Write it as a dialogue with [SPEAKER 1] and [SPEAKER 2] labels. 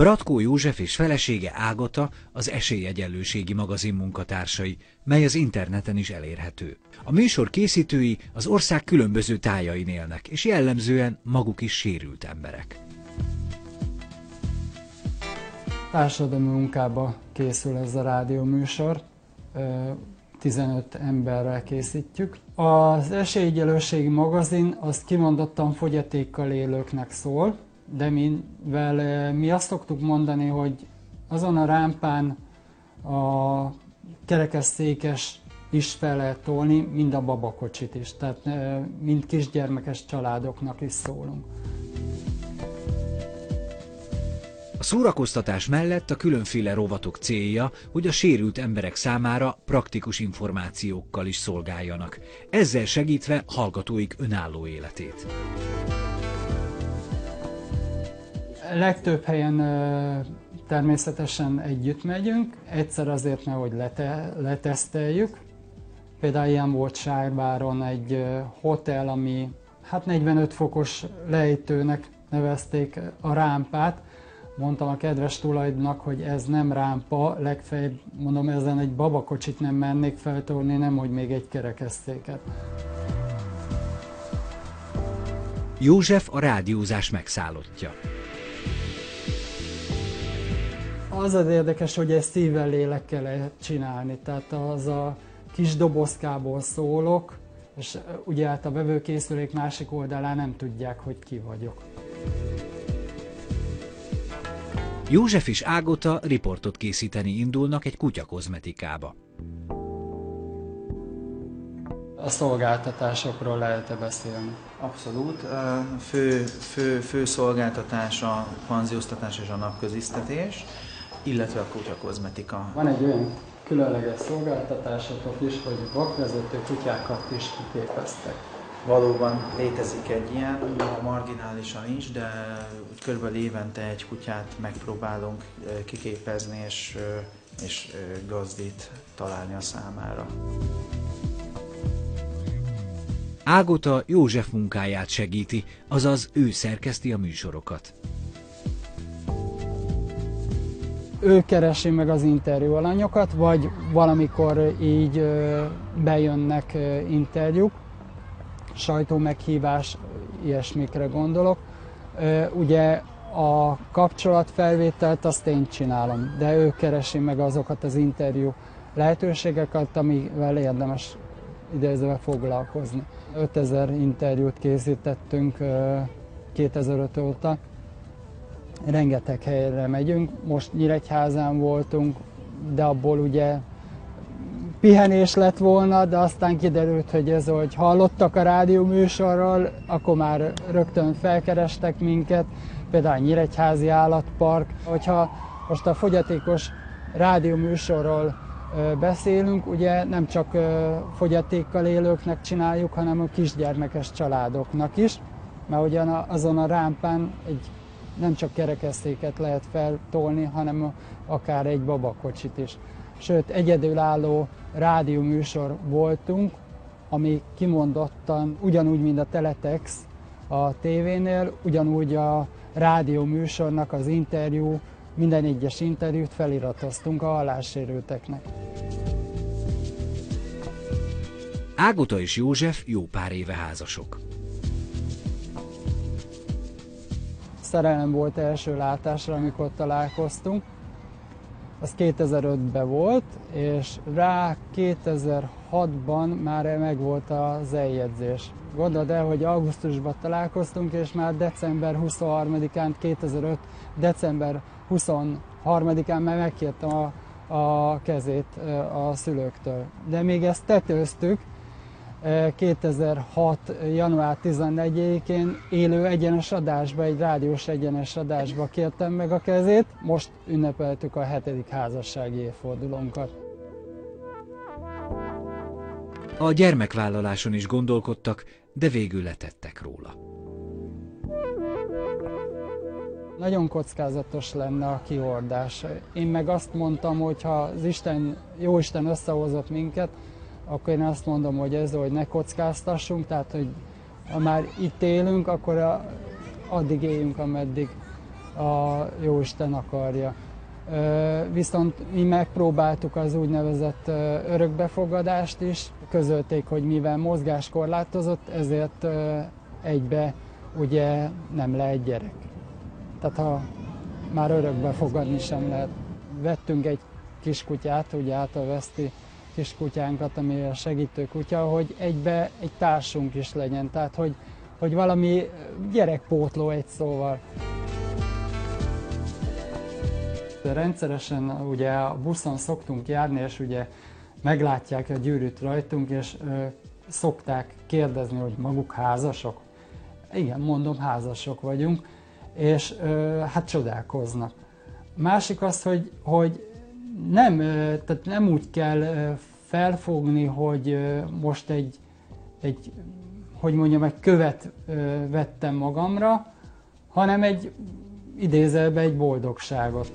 [SPEAKER 1] Bratkó József és felesége Ágota az Esélyegyenlőségi magazin munkatársai, mely az interneten is elérhető. A műsor készítői az ország különböző tájain élnek, és jellemzően maguk is sérült emberek.
[SPEAKER 2] Társadalmi munkába készül ez a rádióműsor. 15 emberrel készítjük. Az Esélyegyelőségi magazin az kimondottan fogyatékkal élőknek szól, de mivel mi azt szoktuk mondani, hogy azon a rámpán a kerekesszékes is fel lehet tolni, mind a babakocsit is. Tehát mind kisgyermekes családoknak is szólunk.
[SPEAKER 1] A szórakoztatás mellett a különféle rovatok célja, hogy a sérült emberek számára praktikus információkkal is szolgáljanak, ezzel segítve hallgatóik önálló életét.
[SPEAKER 2] Legtöbb helyen természetesen együtt megyünk, egyszer azért, mert hogy lete, leteszteljük. Például ilyen volt Sárváron egy hotel, ami hát 45 fokos lejtőnek nevezték a rámpát, mondtam a kedves tulajdnak, hogy ez nem rámpa, legfeljebb mondom, ezen egy babakocsit nem mennék feltolni, nem, hogy még egy kerekesztéket.
[SPEAKER 1] József a rádiózás megszállottja.
[SPEAKER 2] Az az érdekes, hogy ezt szívvel, lélekkel csinálni. Tehát az a kis dobozkából szólok, és ugye hát a vevőkészülék másik oldalán nem tudják, hogy ki vagyok.
[SPEAKER 1] József és Ágota riportot készíteni indulnak egy kutyakozmetikába.
[SPEAKER 2] A szolgáltatásokról lehet-e beszélni?
[SPEAKER 3] Abszolút. Fő, fő, fő szolgáltatás a panzióztatás és a napköziztetés, illetve a kutyakozmetika.
[SPEAKER 2] Van egy olyan különleges szolgáltatásotok is, hogy vakvezető kutyákat is kiképeztek.
[SPEAKER 3] Valóban létezik egy ilyen, marginálisan is, de körülbelül évente egy kutyát megpróbálunk kiképezni és, és gazdít találni a számára.
[SPEAKER 1] Ágota József munkáját segíti, azaz ő szerkeszti a műsorokat.
[SPEAKER 2] Ő keresi meg az interjú alanyokat, vagy valamikor így bejönnek interjúk, sajtó meghívás, ilyesmikre gondolok. Ugye a kapcsolatfelvételt azt én csinálom, de ő keresi meg azokat az interjú lehetőségeket, amivel érdemes idézővel foglalkozni. 5000 interjút készítettünk 2005 óta, rengeteg helyre megyünk, most Nyíregyházán voltunk, de abból ugye pihenés lett volna, de aztán kiderült, hogy ez, hogy hallottak a rádió műsorról, akkor már rögtön felkerestek minket, például a Nyíregyházi Állatpark. Hogyha most a fogyatékos rádió műsorról beszélünk, ugye nem csak fogyatékkal élőknek csináljuk, hanem a kisgyermekes családoknak is, mert ugyan azon a rámpán egy nem csak kerekesztéket lehet feltolni, hanem akár egy babakocsit is sőt egyedülálló rádióműsor voltunk, ami kimondottan ugyanúgy, mint a Teletex a tévénél, ugyanúgy a rádió műsornak az interjú, minden egyes interjút feliratoztunk a hallássérülteknek.
[SPEAKER 1] Ágota és József jó pár éve házasok.
[SPEAKER 2] Szerelem volt első látásra, amikor találkoztunk az 2005-ben volt, és rá 2006-ban már megvolt az eljegyzés. Gondold el, hogy augusztusban találkoztunk, és már december 23-án, 2005. december 23-án már megkértem a, a kezét a szülőktől. De még ezt tetőztük, 2006. január 14-én élő egyenes adásba, egy rádiós egyenes adásba kértem meg a kezét. Most ünnepeltük a hetedik házassági évfordulónkat.
[SPEAKER 1] A gyermekvállaláson is gondolkodtak, de végül letettek róla.
[SPEAKER 2] Nagyon kockázatos lenne a kihordás. Én meg azt mondtam, hogy ha az Isten, jó Isten összehozott minket, akkor én azt mondom, hogy ez, hogy ne kockáztassunk, tehát hogy ha már itt élünk, akkor a, addig éljünk, ameddig a Jóisten akarja. Viszont mi megpróbáltuk az úgynevezett örökbefogadást is, közölték, hogy mivel mozgáskorlátozott, ezért egybe ugye nem lehet gyerek. Tehát ha már örökbe fogadni sem lehet. Vettünk egy kiskutyát, ugye veszti kiskutyánkat, ami a segítő kutya, hogy egybe egy társunk is legyen, tehát hogy, hogy valami gyerekpótló egy szóval. Rendszeresen ugye a buszon szoktunk járni, és ugye meglátják a gyűrűt rajtunk, és ö, szokták kérdezni, hogy maguk házasok. Igen, mondom, házasok vagyunk, és ö, hát csodálkoznak. Másik az, hogy, hogy nem, tehát nem úgy kell felfogni, hogy most egy, egy hogy mondjam, egy követ vettem magamra, hanem egy idézelbe egy boldogságot.